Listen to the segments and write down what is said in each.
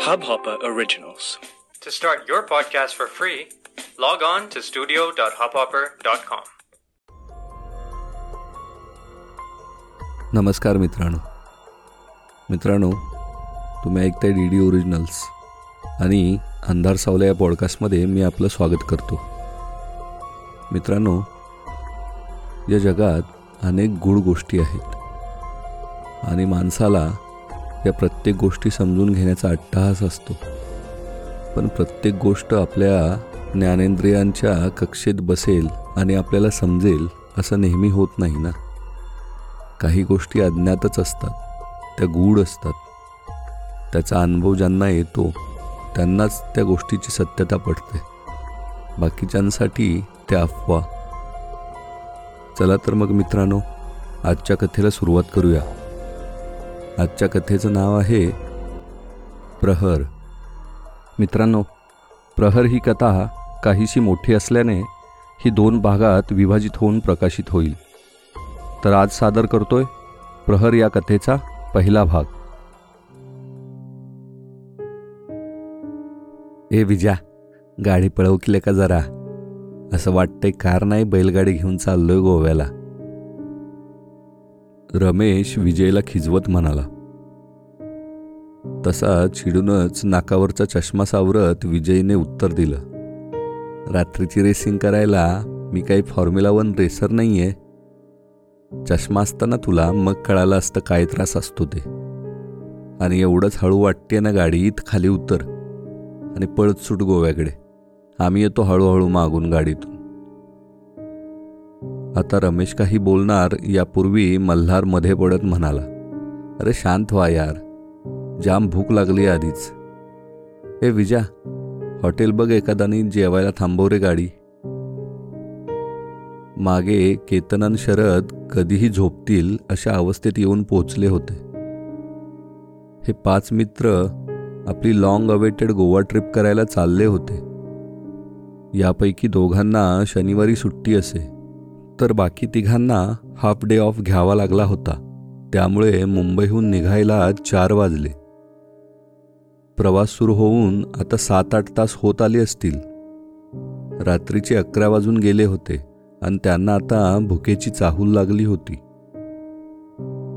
Hubhopper Originals. To start your podcast for free, log on to studio.hubhopper.com. नमस्कार मित्रांनो मित्रांनो तुम्ही ऐकताय डी डी ओरिजिनल्स आणि अंधार सावला या पॉडकास्टमध्ये मी आपलं स्वागत करतो मित्रांनो या जगात अनेक गूढ गोष्टी आहेत आणि माणसाला आपल्या प्रत्येक गोष्टी समजून घेण्याचा अट्टहास असतो. पण प्रत्येक गोष्ट आपल्या ज्ञानेंद्रियांच्या कक्षेत बसेल आणि आपल्याला समजेल असं नेहमी होत नाही ना? काही गोष्टी अज्ञातच असतात त्या गूढ असतात. त्याचा अनुभव ज्यांना येतो त्यांनाच त्या गोष्टीची सत्यता पडते बाकीच्यांसाठी त्या अफवा. चला तर मग मित्रांनो आजच्या कथेला सुरुवात करूया. आजच्या कथेचं नाव आहे प्रहर. मित्रांनो प्रहर ही कथा काहीशी मोठी असल्याने ही दोन भागात विभाजित होऊन प्रकाशित होईल. तर आज सादर करतोय प्रहर या कथेचा पहिला भाग. ए विजा गाडी पळवकीले का जरा? असं वाटतंय कार नाही बैलगाडी घेऊन चाललोय गोव्याला. रमेश विजयला खिजवत म्हणाला. तसा चिडूनच नाकावरचा चष्मा सावरत विजयने उत्तर दिलं. रात्रीची रेसिंग करायला मी काही फॉर्म्युला वन रेसर नाही आहे चष्मा असताना तुला मग कळालं असतं काय त्रास असतो ते. आणि एवढंच हळू वाटते ना गाडीत खाली उतर. आणि पळत सुट गोव्याकडे. आम्ही येतो हळूहळू मागून गाडीतून. आता रमेश काही बोलणार यापूर्वी मल्हारमध्ये पडत म्हणाला अरे शांत व्हा यार. जाम भूक लागली आधीच. ए विजा हॉटेल बघ एखादानी जेवायला थांबव रे गाडी. मागे केतनन शरद कधीही झोपतील अशा अवस्थेत येऊन पोचले होते. हे पाच मित्र आपली लॉंग अवेटेड गोवा ट्रिप करायला चालले होते. यापैकी दोघांना शनिवारी सुट्टी असे तर बाकी तिघांना हाफ डे ऑफ घ्यावा लागला होता. त्यामुळे मुंबईहून निघायला चार वाजले. प्रवास सुरू होऊन आता सात आठ तास होत आले असतील. रात्रीचे अकरा वाजून गेले होते आणि त्यांना आता भुकेची चाहूल लागली होती.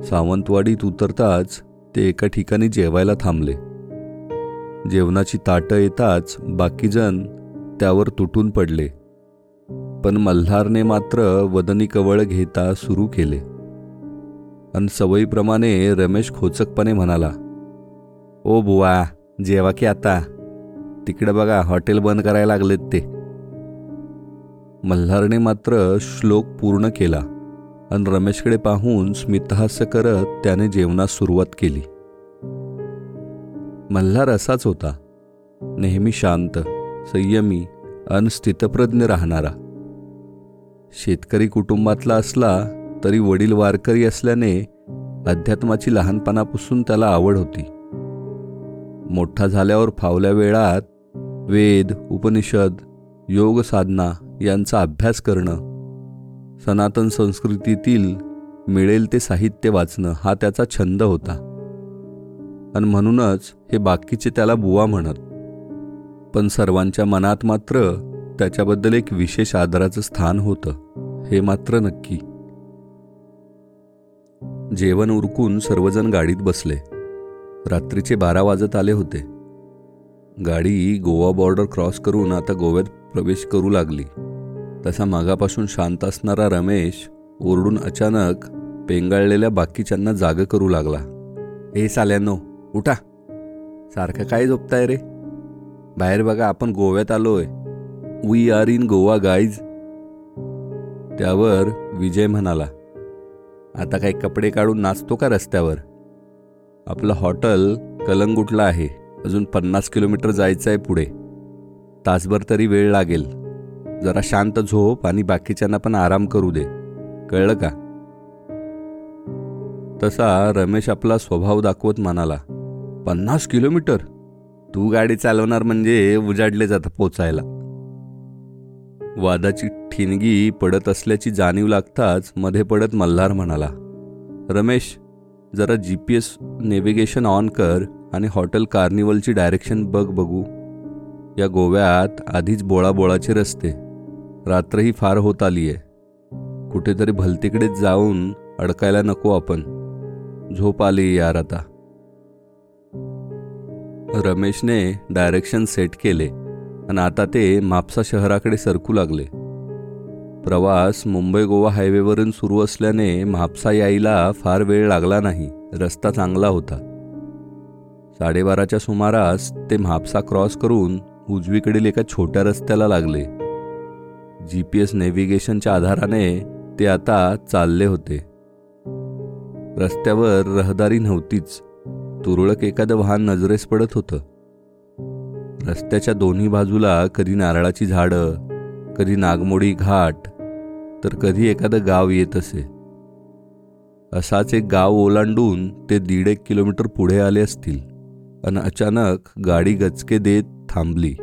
सावंतवाडीत उतरताच ते एका ठिकाणी जेवायला थांबले. जेवणाची ताटं येताच बाकीजण त्यावर तुटून पडले. पण मल्हारने मात्र वदनी कवळ घेता सुरू केले. आणि सवयीप्रमाणे रमेश खोचकपणे म्हणाला ओ बुवा जेवा की आता. तिकडे बघा हॉटेल बंद करायला लागलेत ते. मल्हारने मात्र श्लोक पूर्ण केला आणि रमेशकडे पाहून स्मितहास्य करत त्याने जेवणास सुरुवात केली. मल्हार असाच होता. नेहमी शांत संयमी अन स्थितप्रज्ञ राहणारा. शेतकरी कुटुंबातला असला तरी वडील वारकरी असल्याने अध्यात्माची लहानपणापासून त्याला आवड होती. मोठा झाल्यावर फावल्या वेळात वेद उपनिषद योग साधना यांचा अभ्यास करणं सनातन संस्कृतीतील मिळेल ते साहित्य वाचणं हा त्याचा छंद होता. आणि म्हणूनच हे बाकीचे त्याला बुवा म्हणत. पण सर्वांच्या मनात मात्र त्याच्याबद्दल एक विशेष आदराचं स्थान होतं हे मात्र नक्की. जेवण उरकून सर्वजण गाडीत बसले. रात्रीचे बारा वाजत आले होते. गाडी गोवा बॉर्डर क्रॉस करून आता गोव्यात प्रवेश करू लागली. तसा मागापासून शांत असणारा रमेश ओरडून अचानक पेंगाळलेल्या बाकीच्यांना जाग करू लागला. ए साल्यानो उठा. सारखं काय झोपताय रे? बाहेर बघा आपण गोव्यात आलोय. We are in Goa guys त्यावर विजय म्हणाला आता काही कपडे काढून नाचतो का रस्त्यावर? आपलं हॉटेल कलंगुटला आहे. अजून पन्नास किलोमीटर जायचं आहे पुढे. तासभर तरी वेळ लागेल. जरा शांत झोप आणि बाकीच्यांना पण आराम करू दे. कळलं का? तसा रमेश आपला स्वभाव दाखवत म्हणाला पन्नास किलोमीटर? तू गाडी चालवणार म्हणजे उजाडले जातं पोचायला. वादाची ठिणगी पडत असल्याची जाणीव लागताच मध्ये पडत मल्हार म्हणाला रमेश जरा G P S navigation on कर आणि हॉटेल कार्निवलची डायरेक्शन बघ बघू. या गोव्यात आधीच बोळाबोळाचे रस्ते. रात्रही फार होत आली आहे कुठेतरी भलतीकडेच जाऊन अडकायला नको आपण. झोप आली यार आता. रमेशने डायरेक्शन सेट केले आणि आता ते म्हापसा शहराकडे सरकू लागले. प्रवास मुंबई गोवा हायवेवरून सुरू असल्याने म्हापसा यायला फार वेळ लागला नाही. रस्ता चांगला होता. साडेबाराच्या सुमारास ते म्हापसा क्रॉस करून उजवीकडील एका छोट्या रस्त्याला लागले. जी पी एस नेव्हिगेशनच्या आधाराने ते आता चालले होते. रस्त्यावर रहदारी नव्हतीच. तुरळक एखादं वाहन नजरेस पडत होतं. रस्त्याच्या दोन्ही बाजूला कधी नारळाची झाडं कधी नागमोडी घाट तर कधी एखादं गाव येत असे. असाच एक गाव ओलांडून ते दीड एक किलोमीटर पुढे आले असतील आणि अचानक गाडी गचके देत थांबली.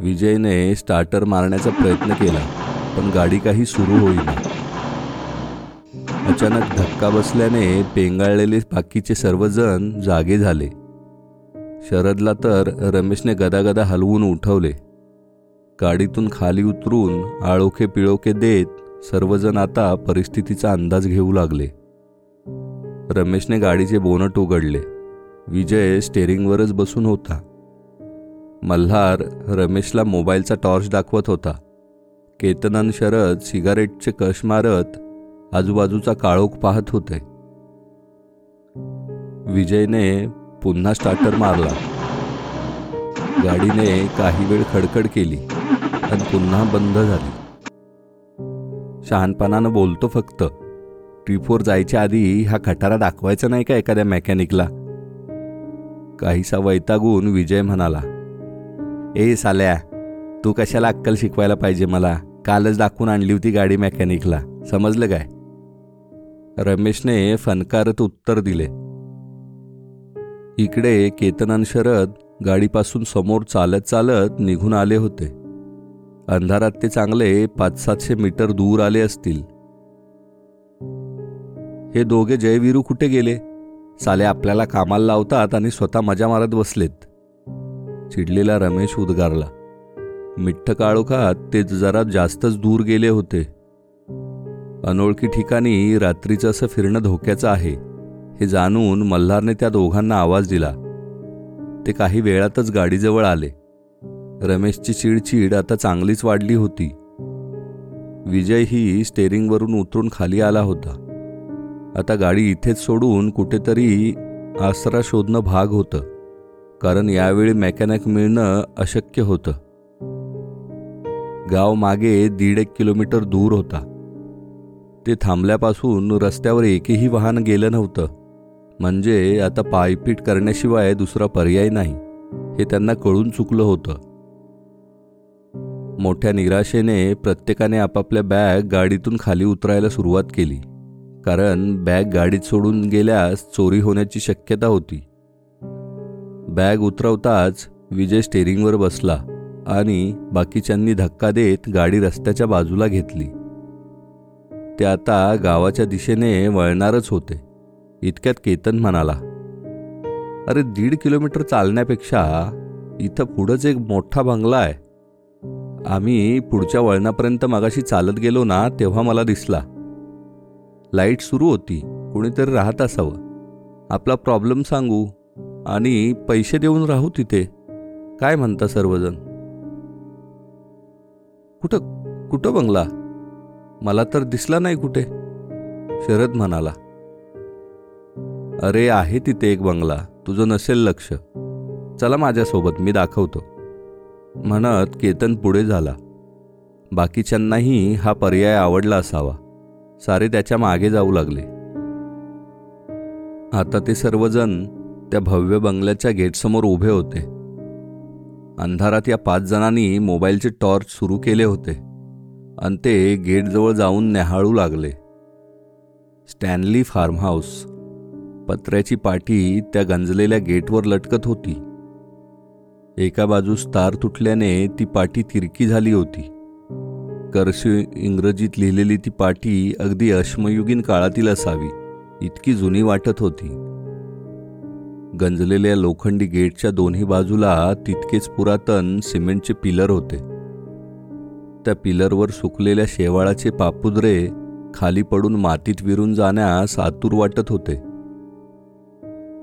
विजयने स्टार्टर मारण्याचा प्रयत्न केला पण गाडी काही सुरू होईना. अचानक धक्का बसल्याने पेंगाळलेले बाकीचे सर्वजण जागे झाले. शरदला तर रमेशने गदागदा हलवून उठवले. गाडीतून खाली उतरून आळोखे पिळोखे देत सर्वजण आता परिस्थितीचा अंदाज घेऊ लागले. रमेशने गाडीचे बोनट उघडले. विजय स्टेअरिंगवरच बसून होता. मल्हार रमेशला मोबाईलचा टॉर्च दाखवत होता. केतनन शरद सिगारेटचे कश मारत आजूबाजूचा काळोख पाहत होते. विजयने पुन्हा स्टार्टर मारला. गाडीने काही वेळ खडखड केली आणि पुन्हा बंद झाली. शहानपणानं बोलतो फक्त ट्रिपवर जायच्या आधी हा खटारा दाखवायचा नाही का एखाद्या मेकॅनिकला? काहीसा वैतागून विजय म्हणाला ए साल्या तू कशाला अक्कल शिकवायला पाहिजे मला? कालच दाखवून आणली होती गाडी मेकॅनिकला. समजलं काय? रमेशने फनकारत उत्तर दिले इकडे केतनन शरद गाडीपासून समोर चालत चालत निघून आले होते. अंधारात ते चांगले पाच सातशे मीटर दूर आले असतील. हे दोघे जयवीरू कुठे गेले? साले आपल्याला कामाला लावतात आणि स्वतः मजा मारत बसलेत. चिडलेला रमेश उद्गारला. मिठ्ठ काळोखात ते जरा जास्तच दूर गेले होते. अनोळखी ठिकाणी रात्रीचं असं फिरणं धोक्याचं आहे हे जाणून मल्हारने त्या दोघांना आवाज दिला. ते काही वेळातच गाडीजवळ आले. रमेशची चिडचिड आता चांगलीच वाढली होती. विजय ही स्टेरिंगवरून उतरून खाली आला होता. आता गाडी इथेच सोडून कुठेतरी आसरा शोधणं भाग होतं कारण यावेळी मेकॅनिक मिळणं अशक्य होतं. गाव मागे दीड एक किलोमीटर दूर होता. ते थांबल्यापासून रस्त्यावर एकही वाहन गेलं नव्हतं. म्हणजे आता पायपीट करण्याशिवाय दुसरा पर्याय नाही हे त्यांना कळून चुकलं होतं. मोठ्या निराशेने प्रत्येकाने आपापल्या बॅग गाडीतून खाली उतरायला सुरुवात केली कारण बॅग गाडीत सोडून गेल्यास चोरी होण्याची शक्यता होती. बॅग उतरवताच विजय स्टेरिंगवर बसला आणि बाकीच्यांनी धक्का देत गाडी रस्त्याच्या बाजूला घेतली. ते आता गावाच्या दिशेने वळणारच होते. इतक्यात केतन म्हणाला अरे दीड किलोमीटर चालण्यापेक्षा इथं पुढंच एक मोठा बंगला आहे. आम्ही पुढच्या वळणापर्यंत मागाशी चालत गेलो ना तेव्हा मला दिसला. लाइट सुरू होती कोणीतरी राहत असावं. आपला प्रॉब्लेम सांगू आणि पैसे देऊन राहू तिथे. काय म्हणता सर्वजण? कुठं कुठं बंगला? मला तर दिसला नाही कुठे शरद म्हणाला. अरे आहे तिथे एक बंगला. तुझं नसेल लक्ष. चला माझ्यासोबत मी दाखवतो. म्हणत केतन पुढे झाला. बाकीच्यांनाही हा पर्याय आवडला असावा. सारे त्याच्यामागे जाऊ लागले. आता ते सर्वजण त्या भव्य बंगल्याच्या गेटसमोर उभे होते. अंधारात या पाच जणांनी मोबाईलचे टॉर्च सुरू केले होते. आणि ते गेटजवळ जाऊन न्याहाळू लागले. स्टॅनली फार्म हाऊस पत्र्याची पाठी त्या गंजलेल्या गेटवर लटकत होती. एका बाजूस तार तुटल्याने ती पाठी तिरकी झाली होती. कर्सिव इंग्रजीत लिहिलेली ती पाठी अगदी अश्मयुगीन काळातील असावी इतकी जुनी वाटत होती. गंजलेल्या लोखंडी गेटच्या दोन्ही बाजूला तितकेच पुरातन सिमेंटचे पिलर होते. त्या पिलरवर सुकलेल्या शेवाळाचे पापुद्रे खाली पडून मातीत विरून जाण्यास आतुर वाटत होते.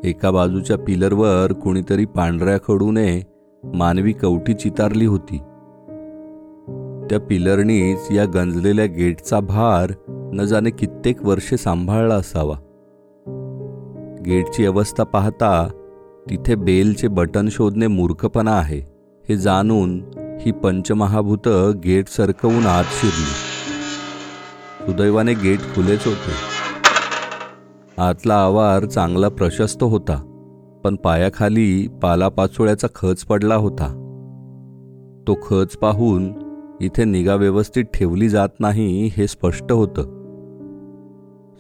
एका बाजूच्या पिलरवर कुणीतरी पांढऱ्या खडूने मानवी कवटी चितारली होती. त्या पिलरनीच या गंजलेल्या गेटचा भार न जाणे कित्येक वर्षे सांभाळला असावा. गेटची अवस्था पाहता तिथे बेलचे बटन शोधणे मूर्खपणा आहे हे जाणून ही पंचमहाभूत गेट सरकवून आत शिरली. सुदैवाने गेट खुलेच होते. आतला आवार चांगला प्रशस्त होता पण पायाखाली पालापाचोळ्याचा खच पडला होता. तो खच पाहून इथे निगा व्यवस्थित ठेवली जात नाही हे स्पष्ट होतं.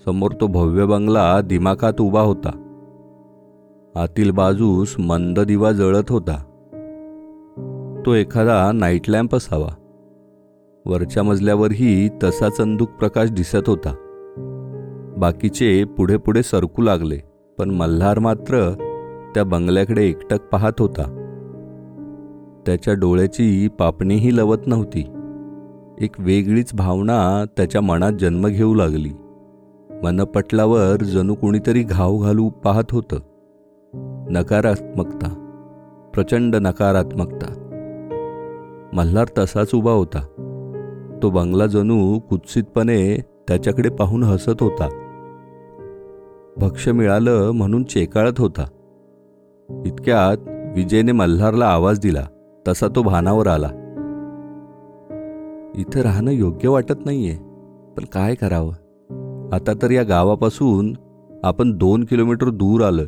समोर तो भव्य बंगला दिमाखात उभा होता. आतील बाजूस मंद दिवा जळत होता. तो एखादा नाईट लॅम्प असावा. वरच्या मजल्यावरही तसा चंदूक प्रकाश दिसत होता. बाकीचे पुढे पुढे सरकू लागले पण मल्हार मात्र त्या बंगल्याकडे एकटक पाहत होता. त्याच्या डोळ्याची पापणीही लवत नव्हती. एक वेगळीच भावना त्याच्या मनात जन्म घेऊ लागली. मनपटलावर जणू कुणीतरी घाव घालू पाहत होतं. नकारात्मकता प्रचंड नकारात्मकता. मल्हार तसाच उभा होता. तो बंगला जणू कुत्सितपणे त्याच्याकडे पाहून हसत होता. भक्ष मिळालं म्हणून चेकाळत होता. इतक्यात विजयने मल्हारला आवाज दिला. तसा तो भानावर आला. इथं राहणं योग्य वाटत नाहीये पण काय करावं? आता तर या गावापासून आपण दोन किलोमीटर दूर आलोय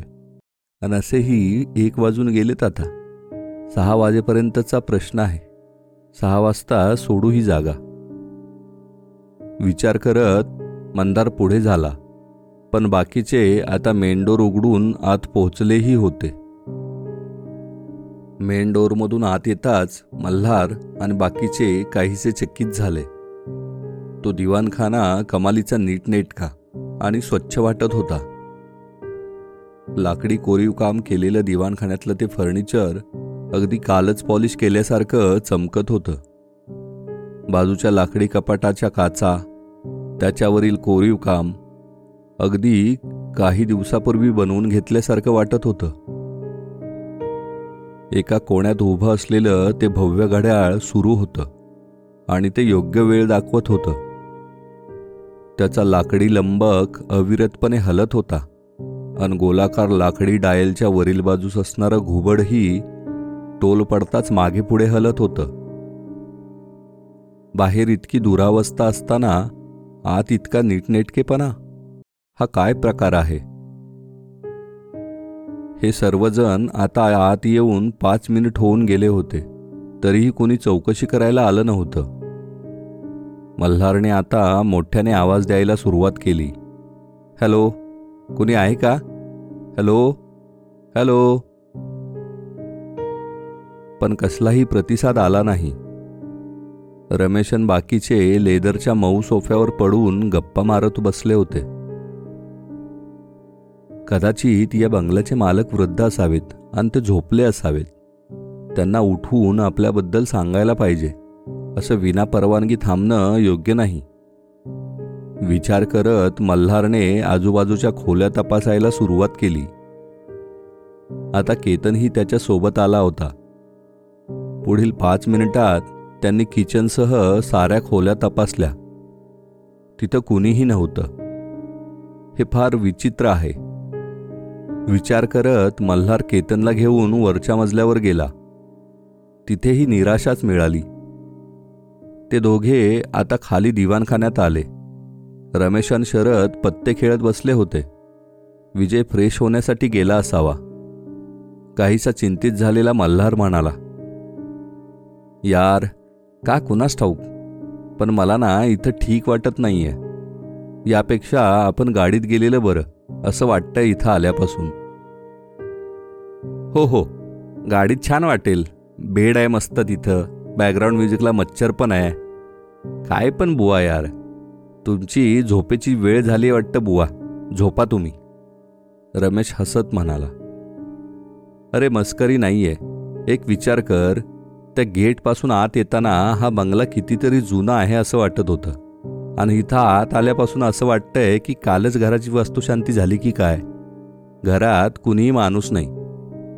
आणि असेही एक वाजून गेलेत आता. सहा वाजेपर्यंतचा प्रश्न आहे. सहा वाजता सोडू ही जागा. विचार करत मंदार पुढे झाला. पण बाकीचे आता मेनडोर उघडून आत पोहोचलेही होते. मेनडोरमधून आत येताच मल्हार आणि बाकीचे काहीसे चकित झाले. तो दिवाणखाना कमालीचा नीटनेटका आणि स्वच्छ वाटत होता. लाकडी कोरीव काम केलेलं दिवाणखान्यातलं ते फर्निचर अगदी कालच पॉलिश केल्यासारखं चमकत होतं. बाजूच्या लाकडी कपाटाच्या काचा त्याच्यावरील कोरीव काम अगदी काही दिवसापूर्वी बनवून घेतल्यासारखं वाटत होतं. एका कोण्यात उभं असलेलं ते भव्य घड्याळ सुरू होतं आणि ते योग्य वेळ दाखवत होतं. त्याचा लाकडी लंबक अविरतपणे हलत होता आणि गोलाकार लाकडी डायलच्या वरील बाजूस असणारं घुबडही टोल पडताच मागे पुढे हलत होतं. बाहेर इतकी दुरावस्था असताना आत इतका नीटनेटकेपणा हा काय प्रकार आहे? हे सर्वजण आता आत येऊन पाच मिनिट होऊन गेले होते तरीही कोणी चौकशी करायला आलं नव्हतं. मल्हारने आता मोठ्याने आवाज द्यायला सुरुवात केली. हॅलो कुणी आहे का? Hello hello. पण कसलाही प्रतिसाद आला नाही. रमेशन बाकीचे लेदरच्या मऊ सोफ्यावर पडून गप्पा मारत बसले होते. कदाचित या बंगल्याचे मालक वृद्ध असावेत आणि ते झोपले असावेत. त्यांना उठवून आपल्याबद्दल सांगायला पाहिजे. असं विना परवानगी थांबणं योग्य नाही. विचार करत मल्हारने आजूबाजूच्या खोल्या तपासायला सुरुवात केली. आता केतनही त्याच्या सोबत आला होता. पुढील पाच मिनिटात त्यांनी किचनसह साऱ्या खोल्या तपासल्या. तिथं कुणीही नव्हतं. हे फार विचित्र आहे. विचार करत मल्हार केतनला घेऊन वरच्या मजल्यावर गेला. तिथेही निराशाच मिळाली. ते दोघे आता खाली दिवाणखान्यात आले. रमेश आणि शरद पत्ते खेळत बसले होते. विजय फ्रेश होण्यासाठी गेला असावा. काहीसा चिंतित झालेला मल्हार म्हणाला यार का कुणास ठाऊक? पण मला ना इथं ठीक वाटत नाहीये. यापेक्षा आपण गाडीत गेलेलं बरं. असं वाटतंय इथं आल्यापासून. हो हो. गाडीत छान वाटेल. बेड आहे मस्त तिथं. बॅकग्राऊंड म्युझिकला मच्छर पण आहे. काय पण बुवा यार. तुमची झोपेची वेळ झाली वाटतं बुवा. झोपा तुम्ही. रमेश हसत म्हणाला. अरे मस्करी नाहीये. एक विचार कर. त्या गेटपासून आत येताना हा बंगला कितीतरी जुना आहे असं वाटत होतं. आणि इथं आत आल्यापासून असं वाटतंय की कालच घराची वस्तुशांती झाली की काय? घरात कुणीही माणूस नाही.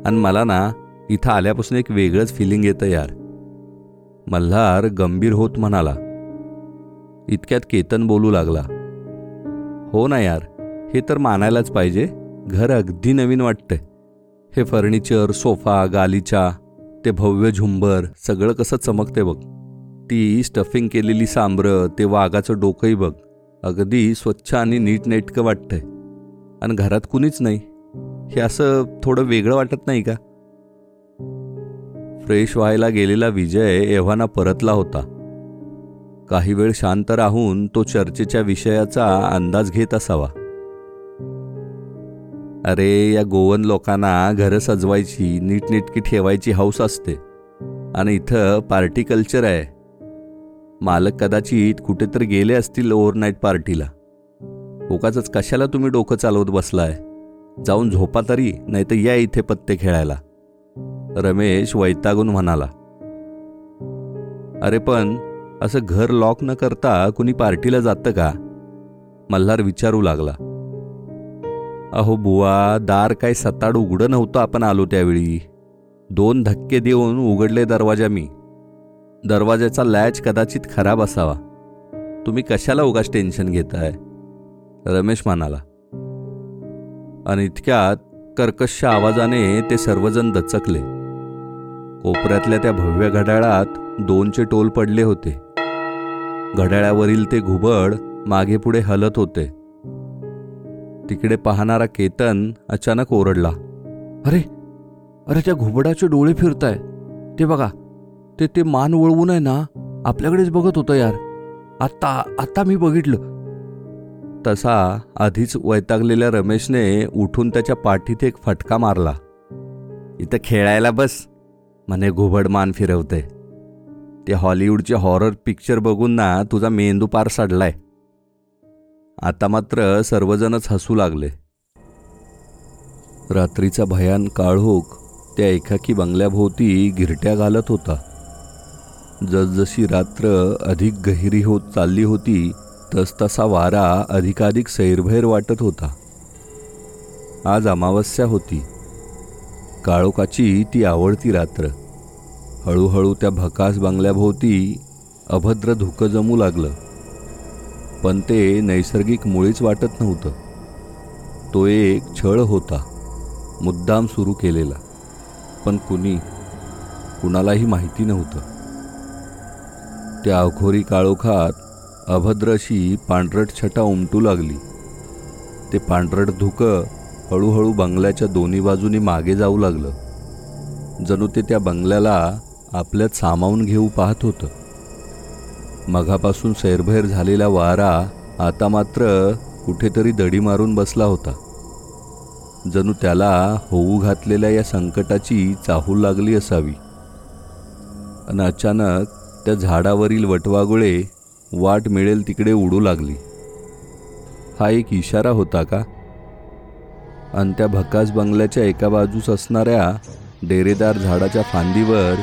आणि मला ना इथं आल्यापासून एक वेगळंच फिलिंग येतं यार. मल्हार गंभीर होत म्हणाला. इतक्यात केतन बोलू लागला. हो ना यार हे तर मानायलाच पाहिजे. घर अगदी नवीन वाटतंय. हे फर्निचर सोफा गालीचा ते भव्य झुंबर सगळं कसं चमकते बघ. ती स्टफिंग केलेली सांबरं ते वाघाचं डोकंही बघ. अगदी स्वच्छ आणि नीटनेटकं वाटतंय. आणि घरात कुणीच नाही. हे असं थोडं वेगळं वाटत नाही का? फ्रेश व्हायला गेलेला विजय एव्हाना परतला होता. काही वेळ शांत राहून तो चर्चेच्या विषयाचा अंदाज घेत असावा. अरे या गोवन लोकांना घरं सजवायची नीटनेटकी ठेवायची हौस असते. आणि इथं पार्टी कल्चर आहे. मालक कदाचित कुठेतरी गेले असतील ओव्हरनाईट पार्टीला उगाच कशाला तुम्ही डोकं चालवत बसलाय? जाऊन झोपा तरी नाही तर या इथे पत्ते खेळायला. रमेश वैतागून म्हणाला. अरे पण असं घर लॉक न करता कुणी पार्टीला जातं का? मल्हार विचारू लागला. अहो बुवा दार काय सताड उघडं नव्हतं आपण आलो त्यावेळी. दोन धक्के देऊन उघडले दरवाजा मी. दरवाजाचा लॅच कदाचित खराब असावा. तुम्ही कशाला उगाच टेन्शन घेताय? रमेश म्हणाला. आणि इतक्यात कर्कश आवाजाने ते सर्वजण दचकले. कोपऱ्यातल्या त्या भव्य घड्याळात दोनचे टोल पडले होते. घड्याळावरील ते घुबड मागे पुढे हलत होते. तिकडे पाहणारा केतन अचानक ओरडला. अरे अरे त्या घुबडाचे डोळे फिरताय. ते बघा ते ते मान वळवून आहे ना आपल्याकडेच बघत होतं यार. आत्ता आत्ता मी बघितलं. तसा आधीच वैतागलेल्या रमेशने उठून त्याच्या पाठीत एक फटका मारला. इथं खेळायला बस म्हणे घुबड मान फिरवते. ते हॉलिवूडचे हॉरर पिक्चर बघून ना तुझा मेंदू पार सडलाय. आता मात्र सर्वजणच हसू लागले. रात्रीचा भयान काळोख त्या एकाकी बंगल्याभोवती गिरट्या घालत होता. जसजशी रात्र अधिक गहिरी होत चालली होती तसतसा वारा अधिकाधिक सैरभैर वाटत होता. आज अमावस्या होती. काळोखाची ती आवडती रात्र. हळूहळू त्या भकास बंगल्याभोवती अभद्र धुकं जमू लागलं. पण ते नैसर्गिक मुळीच वाटत नव्हतं. तो एक छळ होता मुद्दाम सुरू केलेला. पण कुणी कुणालाही माहिती नव्हतं. त्या अघोरी काळोखात अभद्र अशी पांढरट छटा उमटू लागली. ते पांढरट धुकं हळूहळू बंगल्याच्या दोन्ही बाजूनी मागे जाऊ लागलं. जणू ते त्या बंगल्याला आपल्यात सामावून घेऊ पाहत होतं. मघापासून सैरभैर झालेला वारा आता मात्र कुठेतरी दडी मारून बसला होता. जणू त्याला होऊ घातलेल्या या संकटाची चाहूल लागली असावी. आणि अचानक त्या झाडावरील वटवागुळे वाट मिळेल तिकडे उडू लागली. हा एक इशारा होता का? आणि त्या भकास बंगल्याच्या एका बाजूस असणाऱ्या डेरेदार झाडाच्या फांदीवर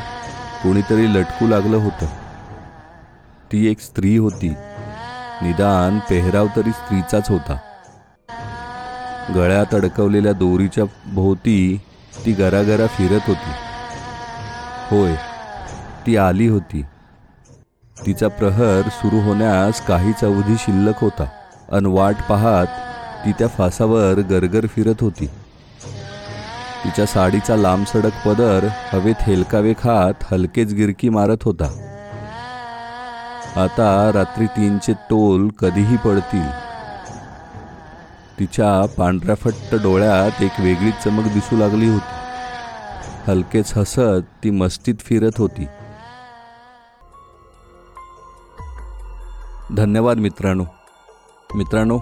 कोणीतरी लटकू लागलं होतं. ती एक स्त्री होती. निदान पेहराव तरी स्त्रीचाच होता. गळ्यात अडकवलेल्या दोरीच्या भोवती ती गरागरा फिरत होती. होय ती आली होती. तिचा प्रहर सुरू होण्यास काहीच अवधी शिल्लक होता अन वाट पाहत ती त्या फासावर गरगर फिरत होती. तिच्या साडीचा लांबसडक पदर हवेत हेलकावे खात हलकेच गिरकी मारत होता. आता रात्री तीनचे टोल कधीही पडतील. तिच्या पांढऱ्या फट्ट डोळ्यात एक वेगळी चमक दिसू लागली होती. हलकेच हसत ती मस्तीत फिरत होती. धन्यवाद मित्रांनो. मित्रांनो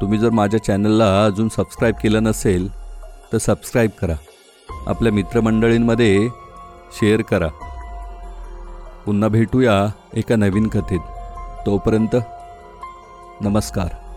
तुम्ही जर माझ्या चॅनलला अजून सबस्क्राईब केलं नसेल तर सबस्क्राईब करा. आपल्या मित्रमंडळींमध्ये शेअर करा. पुन्हा भेटूया एका नवीन कथेत. तोपर्यंत नमस्कार.